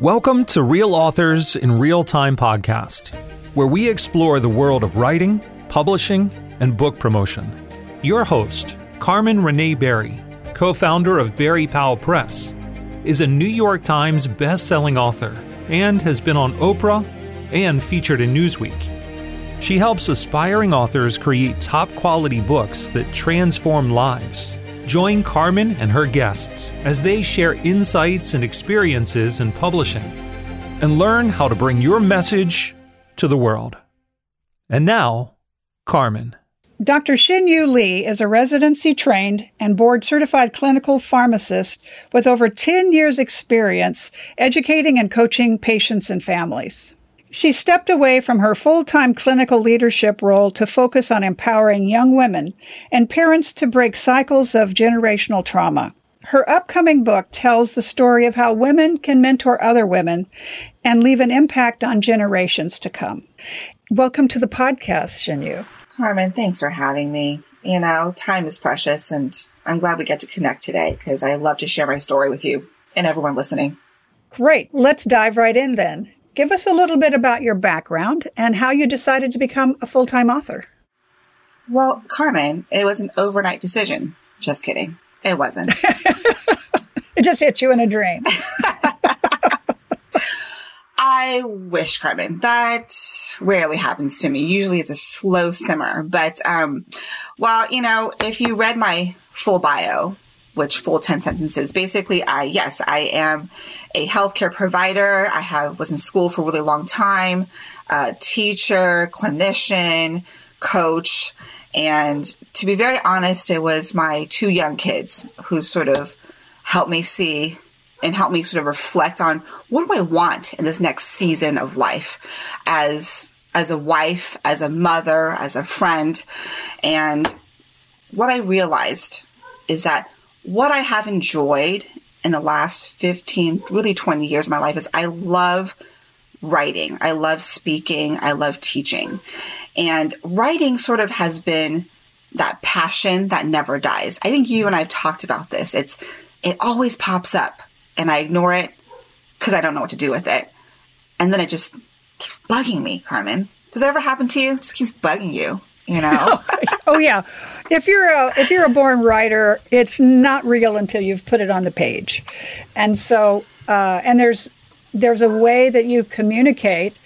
Welcome to Real Authors in Real Time podcast, where we explore the world of writing, publishing, and book promotion. Your host, Carmen Renee Berry, co founder of Berry Powell Press, is a New York Times best-selling author and has been on Oprah and featured in Newsweek. She helps aspiring authors create top quality books that transform lives. Join Carmen and her guests as they share insights and experiences in publishing and learn how to bring your message to the world. And now, Carmen. Dr. Shin-Yu Lee is a residency trained and board certified clinical pharmacist with over 10 years' experience educating and coaching patients and families. She stepped away from her full time clinical leadership role to focus on empowering young women and parents to break cycles of generational trauma. Her upcoming book tells the story of how women can mentor other women and leave an impact on generations to come. Welcome to the podcast, Shin-Yu. Carmen, thanks for having me. You know, time is precious, and I'm glad we get to connect today because I love to share my story with you and everyone listening. Great. Let's dive right in then. Give us a little bit about your background and how you decided to become a full time author. Well, Carmen, it was an overnight decision. Just kidding. It wasn't. it just hit you in a dream. I wish, Carmen. That rarely happens to me. Usually it's a slow simmer. But, um, well, you know, if you read my full bio, which full 10 sentences. Basically, I, yes, I am a healthcare provider. I have, was in school for a really long time, a teacher, clinician, coach. And to be very honest, it was my two young kids who sort of helped me see and helped me sort of reflect on what do I want in this next season of life as as a wife, as a mother, as a friend. And what I realized is that what I have enjoyed in the last 15, really 20 years of my life is I love writing. I love speaking. I love teaching. And writing sort of has been that passion that never dies. I think you and I have talked about this. It's it always pops up and I ignore it because I don't know what to do with it. And then it just keeps bugging me, Carmen. Does that ever happen to you? It just keeps bugging you, you know? oh yeah if you're a if you're a born writer, it's not real until you've put it on the page, and so uh, and there's there's a way that you communicate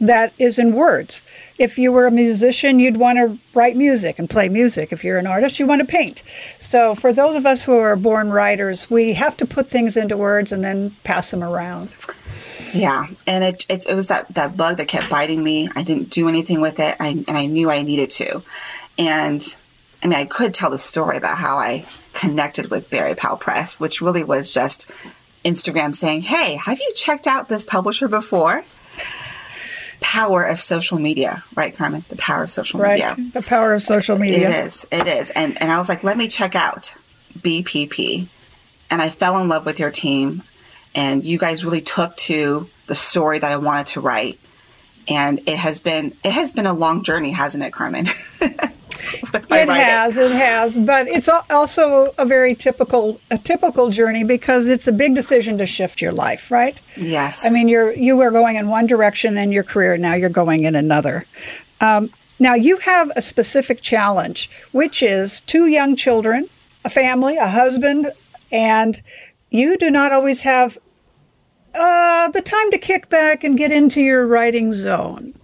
that is in words. If you were a musician, you'd want to write music and play music. If you're an artist, you want to paint. So for those of us who are born writers, we have to put things into words and then pass them around. Yeah, and it, it, it was that, that bug that kept biting me. I didn't do anything with it, I, and I knew I needed to. And I mean, I could tell the story about how I connected with Berry Powell Press, which really was just Instagram saying, Hey, have you checked out this publisher before? Power of social media, right, Carmen? The power of social right. media. The power of social media. It is. It is. And and I was like, let me check out BPP. And I fell in love with your team. And you guys really took to the story that I wanted to write. And it has been it has been a long journey, hasn't it, Carmen? it has, it has, but it's also a very typical a typical journey because it's a big decision to shift your life, right? Yes. I mean, you're you were going in one direction in your career, now you're going in another. Um, now you have a specific challenge, which is two young children, a family, a husband, and you do not always have uh, the time to kick back and get into your writing zone.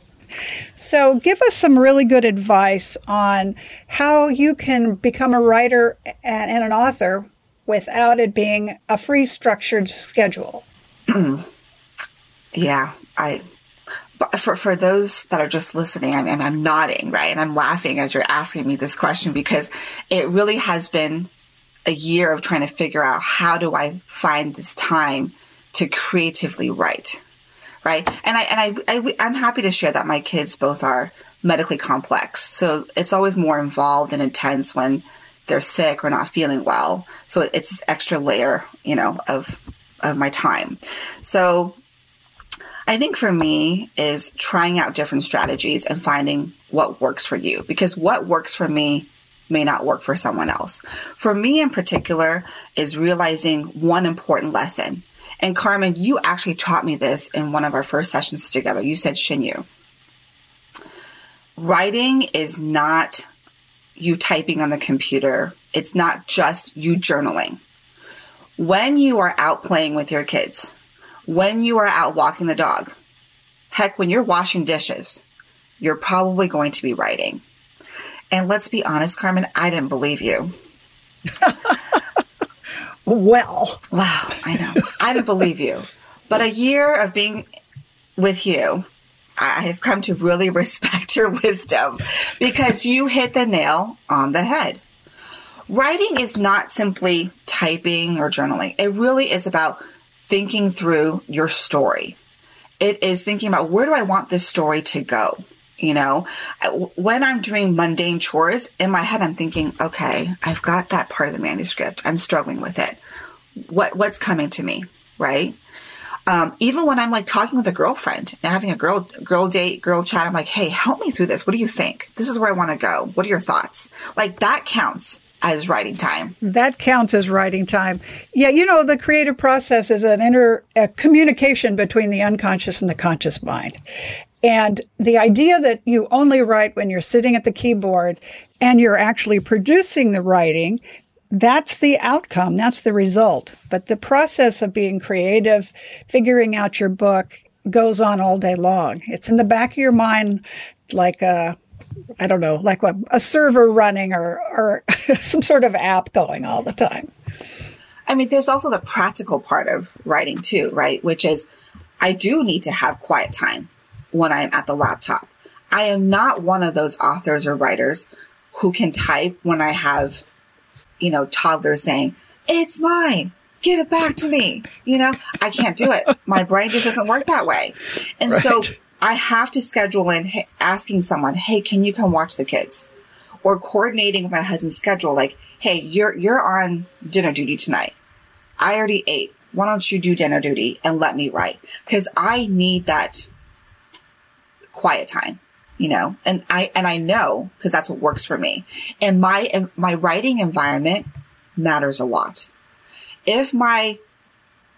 So, give us some really good advice on how you can become a writer and, an author without it being a free structured schedule. yeah, I. But for, for those that are just listening, I'm, I'm nodding, right? And I'm laughing as you're asking me this question because it really has been a year of trying to figure out how do I find this time to creatively write right? And I and I, I I'm happy to share that my kids both are medically complex, so it's always more involved and intense when they're sick or not feeling well. So it's this extra layer, you know, of of my time. So I think for me is trying out different strategies and finding what works for you because what works for me may not work for someone else. For me in particular is realizing one important lesson And Carmen, you actually taught me this in one of our first sessions together. You said Shin-Yu. Writing is not you typing on the computer. It's not just you journaling. When you are out playing with your kids, when you are out walking the dog, heck, when you're washing dishes, you're probably going to be writing. And let's be honest, Carmen, I didn't believe you. well, wow, I know. I don't believe you. But a year of being with you, I have come to really respect your wisdom because you hit the nail on the head. Writing is not simply typing or journaling. It really is about thinking through your story. It is thinking about where do I want this story to go? You know, when I'm doing mundane chores in my head, I'm thinking, okay, I've got that part of the manuscript. I'm struggling with it. What, what's coming to me? Right. Um, even when I'm like talking with a girlfriend and having a girl, girl date, girl chat, I'm like, Hey, help me through this. What do you think? This is where I want to go. What are your thoughts? Like that counts as writing time. That counts as writing time. Yeah, you know, the creative process is an inner communication between the unconscious and the conscious mind. And the idea that you only write when you're sitting at the keyboard and you're actually producing the writing, that's the outcome, that's the result. But the process of being creative, figuring out your book, goes on all day long. It's in the back of your mind like a I don't know, like a, a server running or, or some sort of app going all the time. I mean, there's also the practical part of writing too, right? Which is I do need to have quiet time when I'm at the laptop. I am not one of those authors or writers who can type when I have, you know, toddlers saying, it's mine. Give it back to me. You know, I can't do it. My brain just doesn't work that way. And right. so I have to schedule in asking someone, Hey, can you come watch the kids? Or coordinating with my husband's schedule. Like, Hey, you're, you're on dinner duty tonight. I already ate. Why don't you do dinner duty and let me write? Cause I need that quiet time you know? And i and i know because that's what works for me. And my my writing environment matters a lot. If my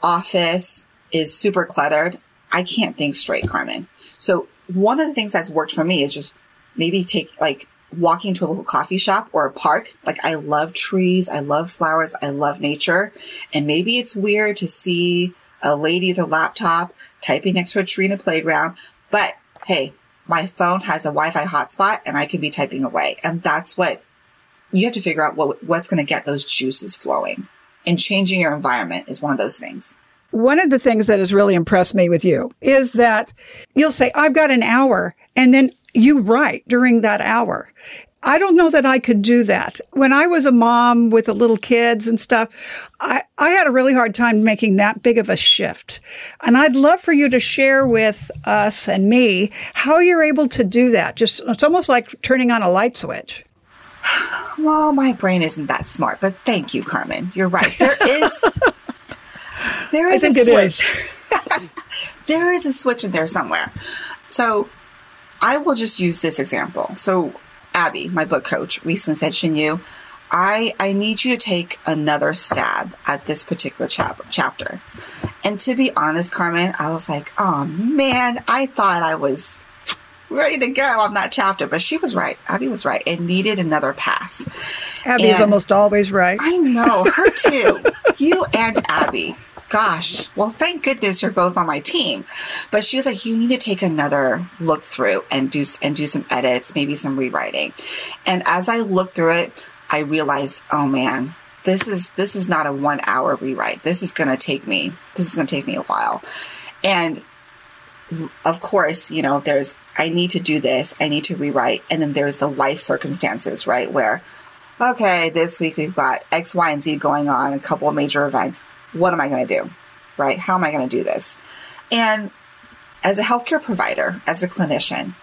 office is super cluttered i can't think straight carmen. So one of the things that's worked for me is just maybe take like walking to a local coffee shop or a park. Like i love trees i love flowers i love nature. And maybe it's weird to see a lady with a laptop typing next to a tree in a playground but hey, my phone has a Wi-Fi hotspot and I can be typing away. And that's what you have to figure out what, what's going to get those juices flowing. And changing your environment is one of those things. One of the things that has really impressed me with you is that you'll say, I've got an hour, and then you write during that hour. I don't know that I could do that. When I was a mom with the little kids and stuff, I, I had a really hard time making that big of a shift. And I'd love for you to share with us and me how you're able to do that. Just, it's almost like turning on a light switch. Well, my brain isn't that smart, but thank you, Carmen. You're right. There is, there is a switch. there is a switch in there somewhere. So I will just use this example. So Abby, my book coach, recently said, Shin-Yu, I, I need you to take another stab at this particular chap- chapter. And to be honest, Carmen, I was like, oh man, I thought I was ready to go on that chapter. But she was right. Abby was right. It needed another pass. Abby is almost always right. I know, her too. you and Abby gosh, well, thank goodness you're both on my team. But she was like, you need to take another look through and do, and do some edits, maybe some rewriting. And as I looked through it, I realized, oh man, this is, this is not a one hour rewrite. This is to take me, this is to take me a while. And of course, you know, there's, I need to do this. I need to rewrite. And then there's the life circumstances, right? Where, okay, this week we've got X, Y, and Z going on, a couple of major events what am I going to do? Right? How am I going to do this? And as a healthcare provider, as a clinician,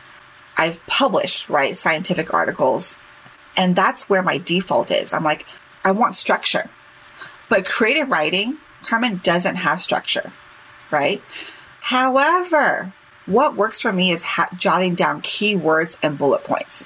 I've published, right, scientific articles. And that's where my default is. I'm like, I want structure. But creative writing, Carmen doesn't have structure, right? However, what works for me is ha- jotting down keywords and bullet points.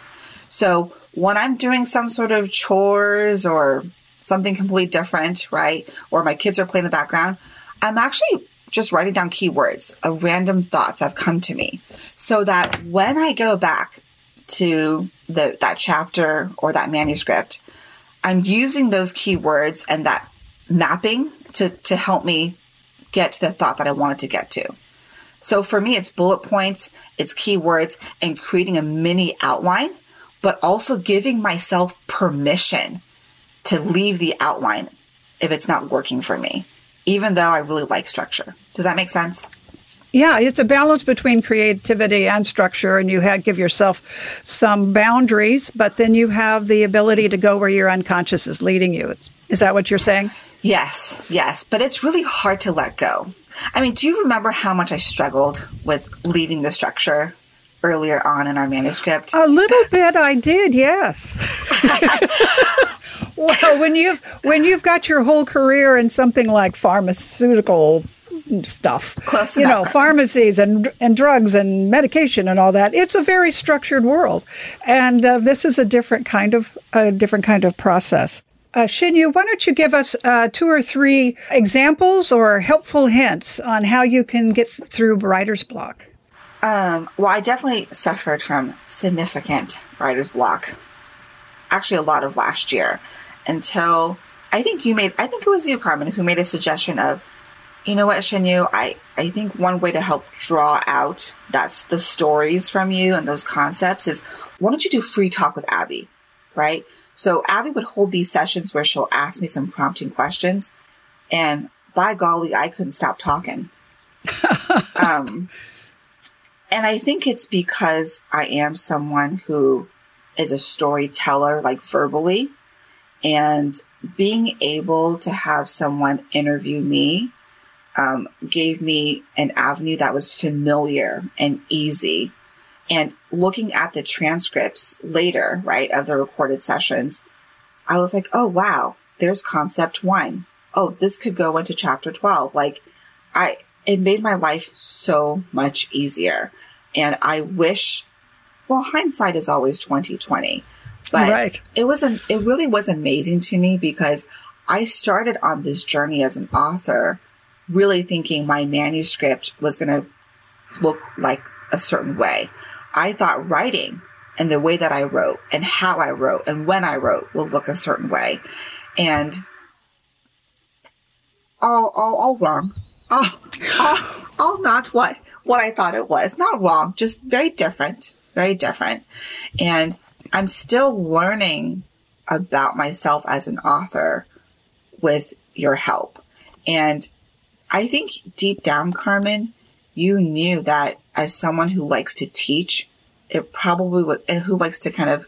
So when I'm doing some sort of chores or something completely different, right? Or my kids are playing in the background, I'm actually just writing down keywords of random thoughts that have come to me so that when I go back to the that chapter or that manuscript, I'm using those keywords and that mapping to, to help me get to the thought that I wanted to get to. So for me, it's bullet points, it's keywords, and creating a mini outline, but also giving myself permission to leave the outline if it's not working for me, even though I really like structure. Does that make sense? Yeah, it's a balance between creativity and structure, and you have, give yourself some boundaries, but then you have the ability to go where your unconscious is leading you. It's, is that what you're saying? Yes, yes, but it's really hard to let go. I mean, do you remember how much I struggled with leaving the structure earlier on in our manuscript? A little bit, I did. Yes. well, when you've when you've got your whole career in something like pharmaceutical stuff. Close you enough. know, pharmacies and and drugs and medication and all that. It's a very structured world, and uh, this is a different kind of a different kind of process. Uh, Shin-Yu, why don't you give us uh, two or three examples or helpful hints on how you can get th- through writer's block? Um, well, I definitely suffered from significant writer's block. Actually, a lot of last year until I think you made, I think it was you, Carmen, who made a suggestion of, you know what, Shin-Yu, I, I think one way to help draw out that's the stories from you and those concepts is why don't you do free talk with Abby, right? So Abby would hold these sessions where she'll ask me some prompting questions, and by golly, I couldn't stop talking. um, and I think it's because I am someone who is a storyteller, like verbally, and being able to have someone interview me um, gave me an avenue that was familiar and easy. And looking at the transcripts later, right, of the recorded sessions, I was like, oh, wow, there's concept one. Oh, this could go into chapter 12. Like, I, it made my life so much easier. And I wish, well, hindsight is always 2020, but Right. it was, an, it really was amazing to me because I started on this journey as an author, really thinking my manuscript was going to look like a certain way. I thought writing and the way that I wrote and how I wrote and when I wrote will look a certain way. And all, all, all wrong. All, all, all not what, what I thought it was. Not wrong, just very different, very different. And I'm still learning about myself as an author with your help. And I think deep down, Carmen, you knew that as someone who likes to teach, it probably would, who likes to kind of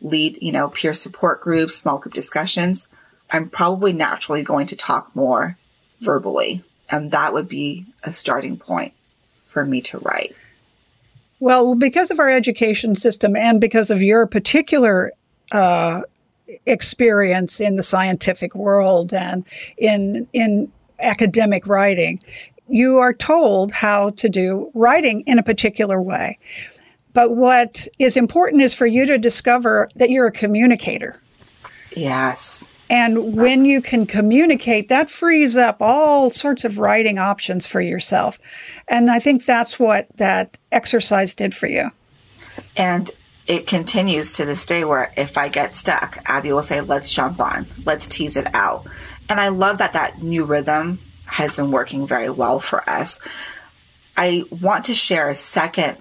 lead, you know, peer support groups, small group discussions, I'm probably naturally going to talk more verbally. And that would be a starting point for me to write. Well, because of our education system and because of your particular uh, experience in the scientific world and in in academic writing, you are told how to do writing in a particular way. But what is important is for you to discover that you're a communicator. Yes. And when you can communicate, that frees up all sorts of writing options for yourself. And I think that's what that exercise did for you. And it continues to this day where if I get stuck, Abby will say, let's jump on, let's tease it out. And I love that that new rhythm has been working very well for us. I want to share a second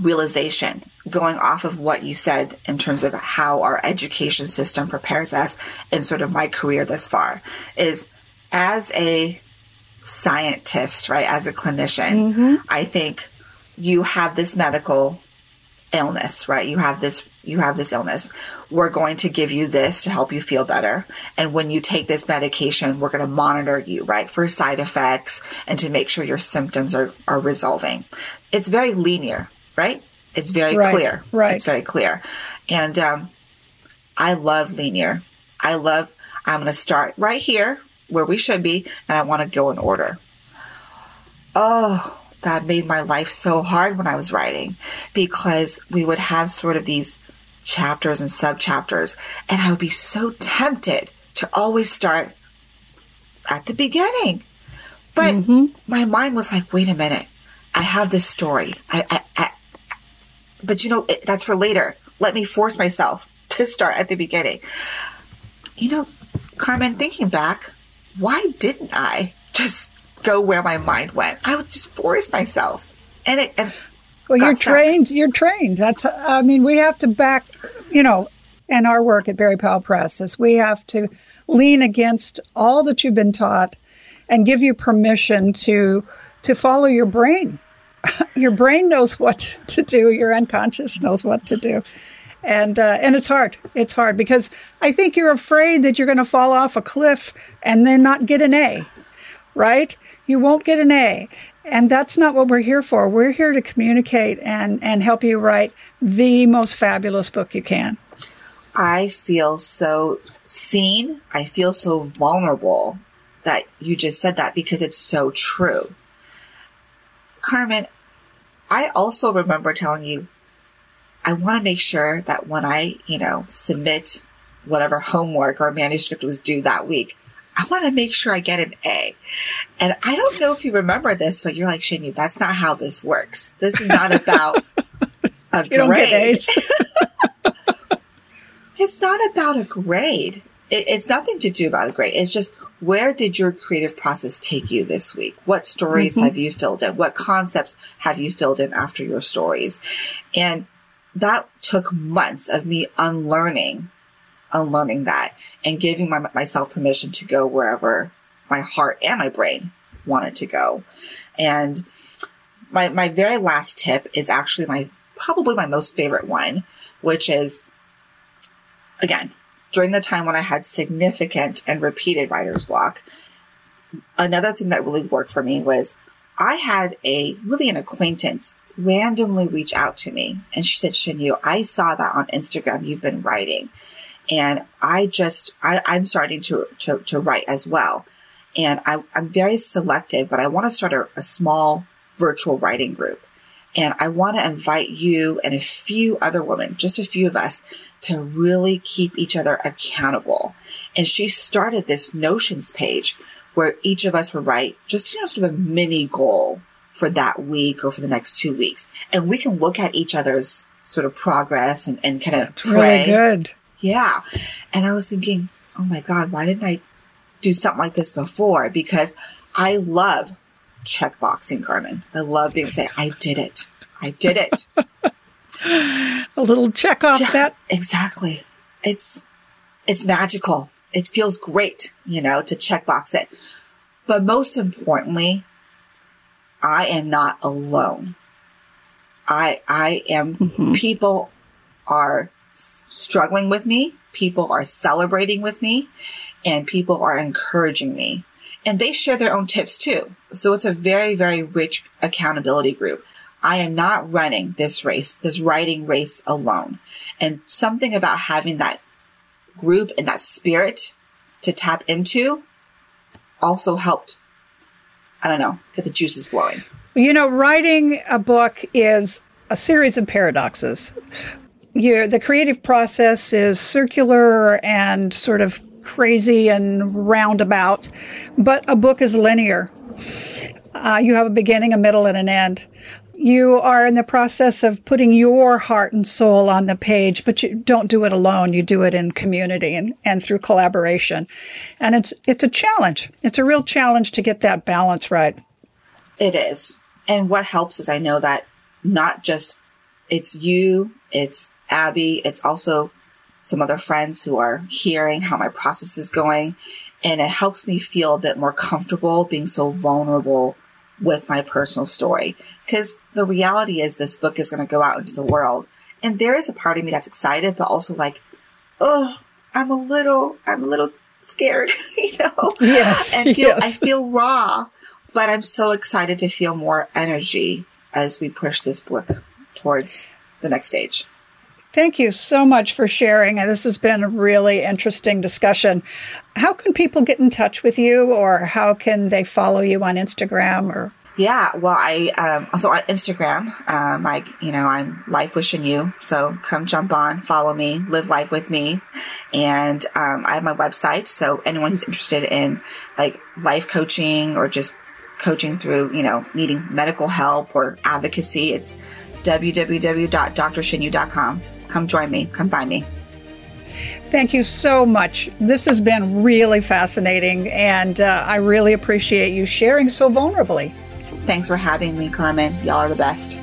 realization going off of what you said in terms of how our education system prepares us in sort of my career thus far is as a scientist, right, as a clinician, mm-hmm. I think you have this medical illness, right? You have this you have this illness. We're going to give you this to help you feel better. And when you take this medication, we're going to monitor you, right, for side effects and to make sure your symptoms are, are resolving. It's very linear, right? It's very Right, clear. right. It's very clear. And um, I love linear. I love, I'm going to start right here where we should be, and I want to go in order. Oh, that made my life so hard when I was writing because we would have sort of these chapters and sub chapters, and I would be so tempted to always start at the beginning. But mm-hmm. my mind was like, wait a minute. I have this story. I, I, I but you know, that's for later. Let me force myself to start at the beginning. You know, Carmen, thinking back, why didn't I just go where my mind went? I would just force myself. And it, and well, you're stuck. trained. You're trained. That's. I mean, we have to back. You know, in our work at Berry Powell Press, is we have to lean against all that you've been taught, and give you permission to to follow your brain. your brain knows what to do. Your unconscious knows what to do, and uh, and it's hard. It's hard because I think you're afraid that you're going to fall off a cliff and then not get an A, right? You won't get an A, and that's not what we're here for. We're here to communicate and, and help you write the most fabulous book you can. I feel so seen. I feel so vulnerable that you just said that because it's so true. Carmen, I also remember telling you, I want to make sure that when I, you know, submit whatever homework or manuscript was due that week, I want to make sure I get an A. And I don't know if you remember this, but you're like, Shin-Yu, that's not how this works. This is not about a grade. it's not about a grade. It, it's nothing to do about a grade. It's just where did your creative process take you this week? What stories mm-hmm. have you filled in? What concepts have you filled in after your stories? And that took months of me unlearning unlearning that and giving my, myself permission to go wherever my heart and my brain wanted to go. And my, my very last tip is actually my, probably my most favorite one, which is again, during the time when I had significant and repeated writer's block, another thing that really worked for me was I had a really an acquaintance randomly reach out to me and she said, Shin-Yu, I saw that on Instagram you've been writing and I just, I, am starting to, to, to, write as well. And I, am very selective, but I want to start a, a small virtual writing group. And I want to invite you and a few other women, just a few of us, to really keep each other accountable. And she started this Notions page where each of us would write just, you know, sort of a mini goal for that week or for the next two weeks. And we can look at each other's sort of progress and, and kind of pray. Really good. Yeah. And I was thinking, oh my God, why didn't I do something like this before? Because I love checkboxing, Carmen. I love being say, I did it. I did it. A little check off that. Exactly. It's it's magical. It feels great, you know, to checkbox it. But most importantly, I am not alone. I I am mm-hmm. people are struggling with me, people are celebrating with me, and people are encouraging me. And they share their own tips too. So it's a very, very rich accountability group. I am not running this race, this writing race alone. And something about having that group and that spirit to tap into also helped, I don't know, get the juices flowing. You know, writing a book is a series of paradoxes your the creative process is circular and sort of crazy and roundabout, but a book is linear. Uh, you have a beginning, a middle, and an end. You are in the process of putting your heart and soul on the page, but you don't do it alone. You do it in community and, and through collaboration. And it's it's a challenge. It's a real challenge to get that balance right. It is. And what helps is I know that not just it's you, it's Abby. It's also some other friends who are hearing how my process is going. And it helps me feel a bit more comfortable being so vulnerable with my personal story. Cause the reality is this book is going to go out into the world. And there is a part of me that's excited, but also like, oh, I'm a little, I'm a little scared, you know? Yes. And feel, yes. I feel raw, but I'm so excited to feel more energy as we push this book towards the next stage. Thank you so much for sharing. This has been a really interesting discussion. How can people get in touch with you, or how can they follow you on Instagram or? Yeah, well, I um, also on Instagram, um, like you know, I'm lifewithshinyu. So come jump on, follow me, live life with me, and um, I have my website. So anyone who's interested in like life coaching or just coaching through, you know, needing medical help or advocacy, it's www.drshinyu.com. Come join me. Come find me. Thank you so much. This has been really fascinating, and uh, I really appreciate you sharing so vulnerably. Thanks for having me, Carmen. Y'all are the best.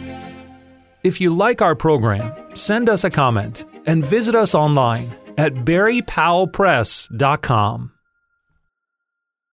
If you like our program, send us a comment and visit us online at berrypowellpress.com.